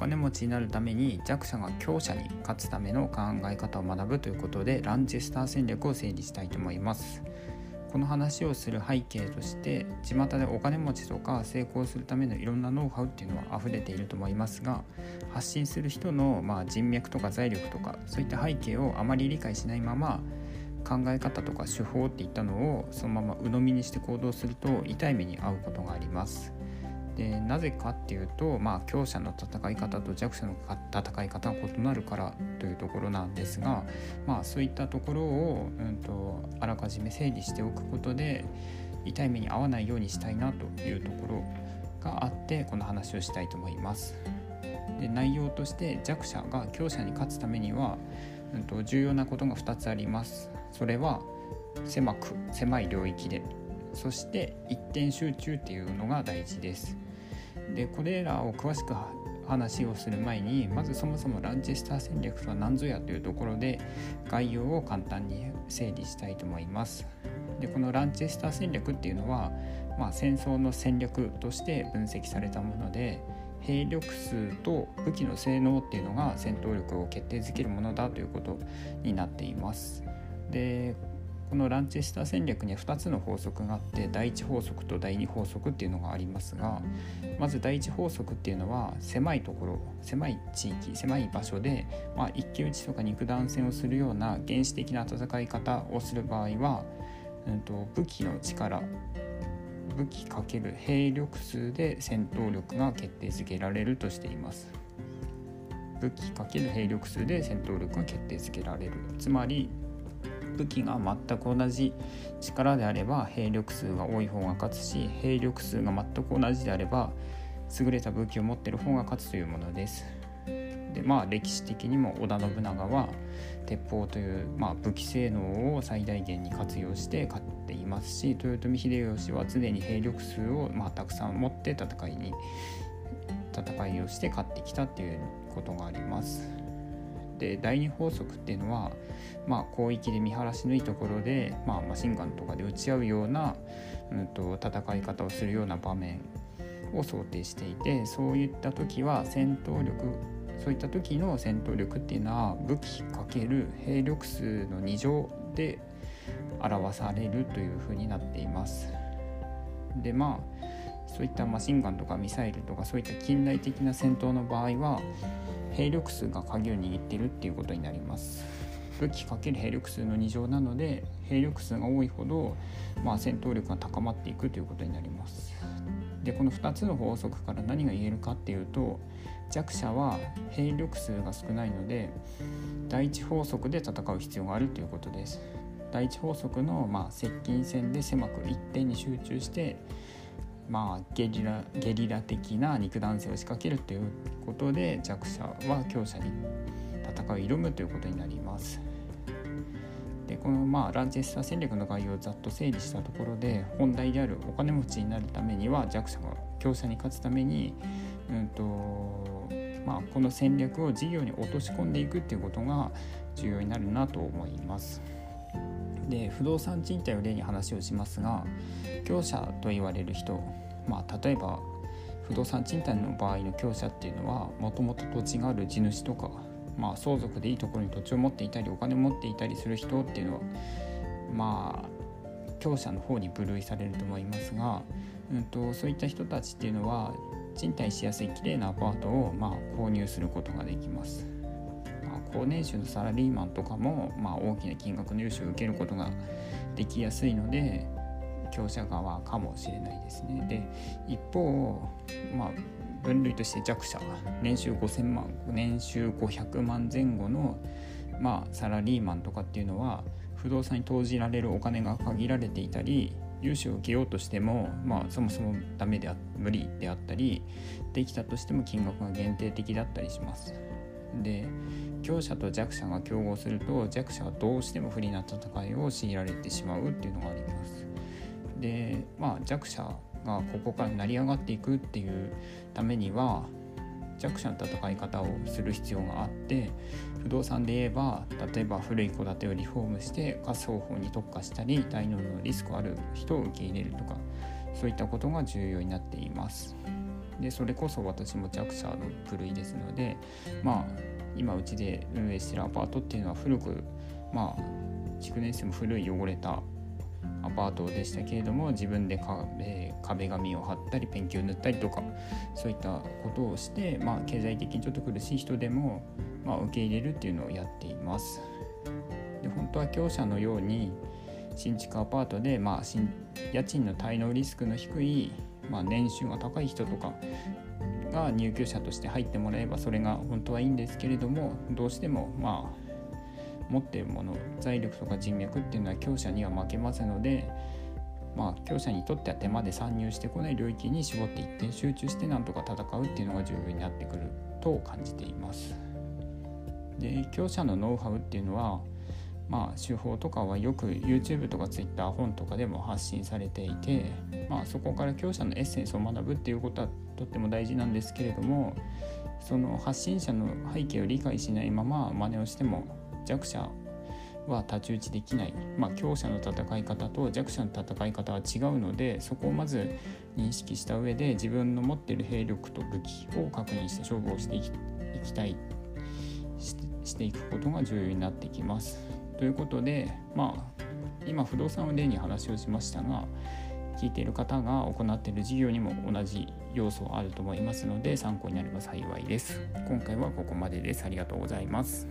金持ちになるために弱者が強者に勝つための考え方を学ぶということでランチェスター戦略を整理したいと思いますこの話をする背景として巷でお金持ちとか成功するためのいろんなノウハウっていうのは溢れていると思いますが発信する人のま人脈とか財力とかそういった背景をあまり理解しないまま考え方とか手法っていったのをそのまま鵜呑みにして行動すると痛い目に遭うことがあります。でなぜかっていうと、まあ、強者の戦い方と弱者の戦い方が異なるからというところなんですが、まあ、そういったところを、うんと、あらかじめ整理しておくことで痛い目に遭わないようにしたいなというところがあってこの話をしたいと思います。で内容として弱者が強者に勝つためには、うんと重要なことが2つあります。それは狭く狭い領域でそして一点集中っていうのが大事です。でこれらを詳しく話をする前にまずそもそもランチェスター戦略とは何ぞやというところで概要を簡単に整理したいと思います。でこのランチェスター戦略っていうのは、まあ、戦争の戦略として分析されたもので兵力数と武器の性能っていうのが戦闘力を決定づけるものだということになっています。でこのランチェスター戦略には2つの法則があって第1法則と第2法則っていうのがありますがまず第1法則っていうのは狭いところ狭い地域狭い場所で、まあ、一騎打ちとか肉弾戦をするような原始的な戦い方をする場合は、うんと、武器の力武器×兵力数で戦闘力が決定づけられるとしています。武器×兵力数で戦闘力が決定づけられるつまり武器が全く同じ力であれば兵力数が多い方が勝つし兵力数が全く同じであれば優れた武器を持っている方が勝つというものです。でまあ歴史的にも織田信長は鉄砲という、まあ、武器性能を最大限に活用して勝っていますし豊臣秀吉は常に兵力数を、まあ、たくさん持って戦いに戦いをして勝ってきたっていうことがあります。で第2法則っていうのは、まあ、広域で見晴らしのいいところで、まあ、マシンガンとかで撃ち合うような、うんと、戦い方をするような場面を想定していてそういった時は戦闘力そういった時の戦闘力っていうのは武器×兵力数の2乗で表されるというふうになっています。でまあそういったマシンガンとかミサイルとかそういった近代的な戦闘の場合は兵力数が鍵を握っているっていうことになります。武器×兵力数の2乗なので兵力数が多いほど、まあ、戦闘力が高まっていくということになります。でこの2つの法則から何が言えるかっていうと弱者は兵力数が少ないので第一法則で戦う必要があるということです。第一法則の、まあ、接近戦で狭く一点に集中してまあ、ゲリラゲリラ的な肉弾戦を仕掛けるということで弱者は強者に戦い挑むということになります。でこのまあランチェスター戦略の概要をざっと整理したところで本題であるお金持ちになるためには弱者が強者に勝つために、うんとまあ、この戦略を事業に落とし込んでいくっていうことが重要になるなと思います。で不動産賃貸を例に話をしますが強者と言われる人、まあ、例えば不動産賃貸の場合の強者っていうのはもともと土地がある地主とか、まあ、相続でいいところに土地を持っていたりお金を持っていたりする人っていうのはまあ強者の方に分類されると思いますが、うんと、そういった人たちっていうのは賃貸しやすい綺麗なアパートをまあ購入することができます。高年収のサラリーマンとかも、まあ、大きな金額の融資を受けることができやすいので強者側かもしれないですね。で一方、まあ、分類として弱者年収5000万年収500万前後の、まあ、サラリーマンとかっていうのは不動産に投じられるお金が限られていたり融資を受けようとしても、まあ、そもそもダメであ無理であったりできたとしても金額が限定的だったりします。で強者と弱者が競合すると弱者はどうしても不利な戦いを強いられてしまうっていうのがあります。でまあ弱者がここから成り上がっていくっていうためには弱者の戦い方をする必要があって不動産で言えば例えば古い戸建てをリフォームしてガス方法に特化したり大脳のリスクある人を受け入れるとかそういったことが重要になっています。でそれこそ私も弱者の部類ですのでまあ今うちで運営してるアパートっていうのは古くまあ築年数も古い汚れたアパートでしたけれども自分で壁壁紙を貼ったりペンキを塗ったりとかそういったことをして、まあ、経済的にちょっと苦しい人でも、まあ、受け入れるっていうのをやっています。で本当は強者のように新築アパートで、まあ、家賃の滞納リスクの低い、まあ、年収が高い人とかが入居者として入ってもらえばそれが本当はいいんですけれどもどうしてもまあ持っているもの財力とか人脈っていうのは強者には負けますのでまあ強者にとっては手間で参入してこない領域に絞っていって集中してなんとか戦うっていうのが重要になってくると感じています。で強者のノウハウっていうのはまあ、手法とかはよく YouTube とか Twitter 本とかでも発信されていて、まあ、そこから強者のエッセンスを学ぶっていうことはとっても大事なんですけれどもその発信者の背景を理解しないまま真似をしても弱者は太刀打ちできない、まあ、強者の戦い方と弱者の戦い方は違うのでそこをまず認識した上で自分の持っている兵力と武器を確認して勝負をしていきたいしていくことが重要になってきます。ということでまあ今不動産を例に話をしましたが聞いている方が行っている事業にも同じ要素あると思いますので参考になれば幸いです。今回はここまでです。ありがとうございます。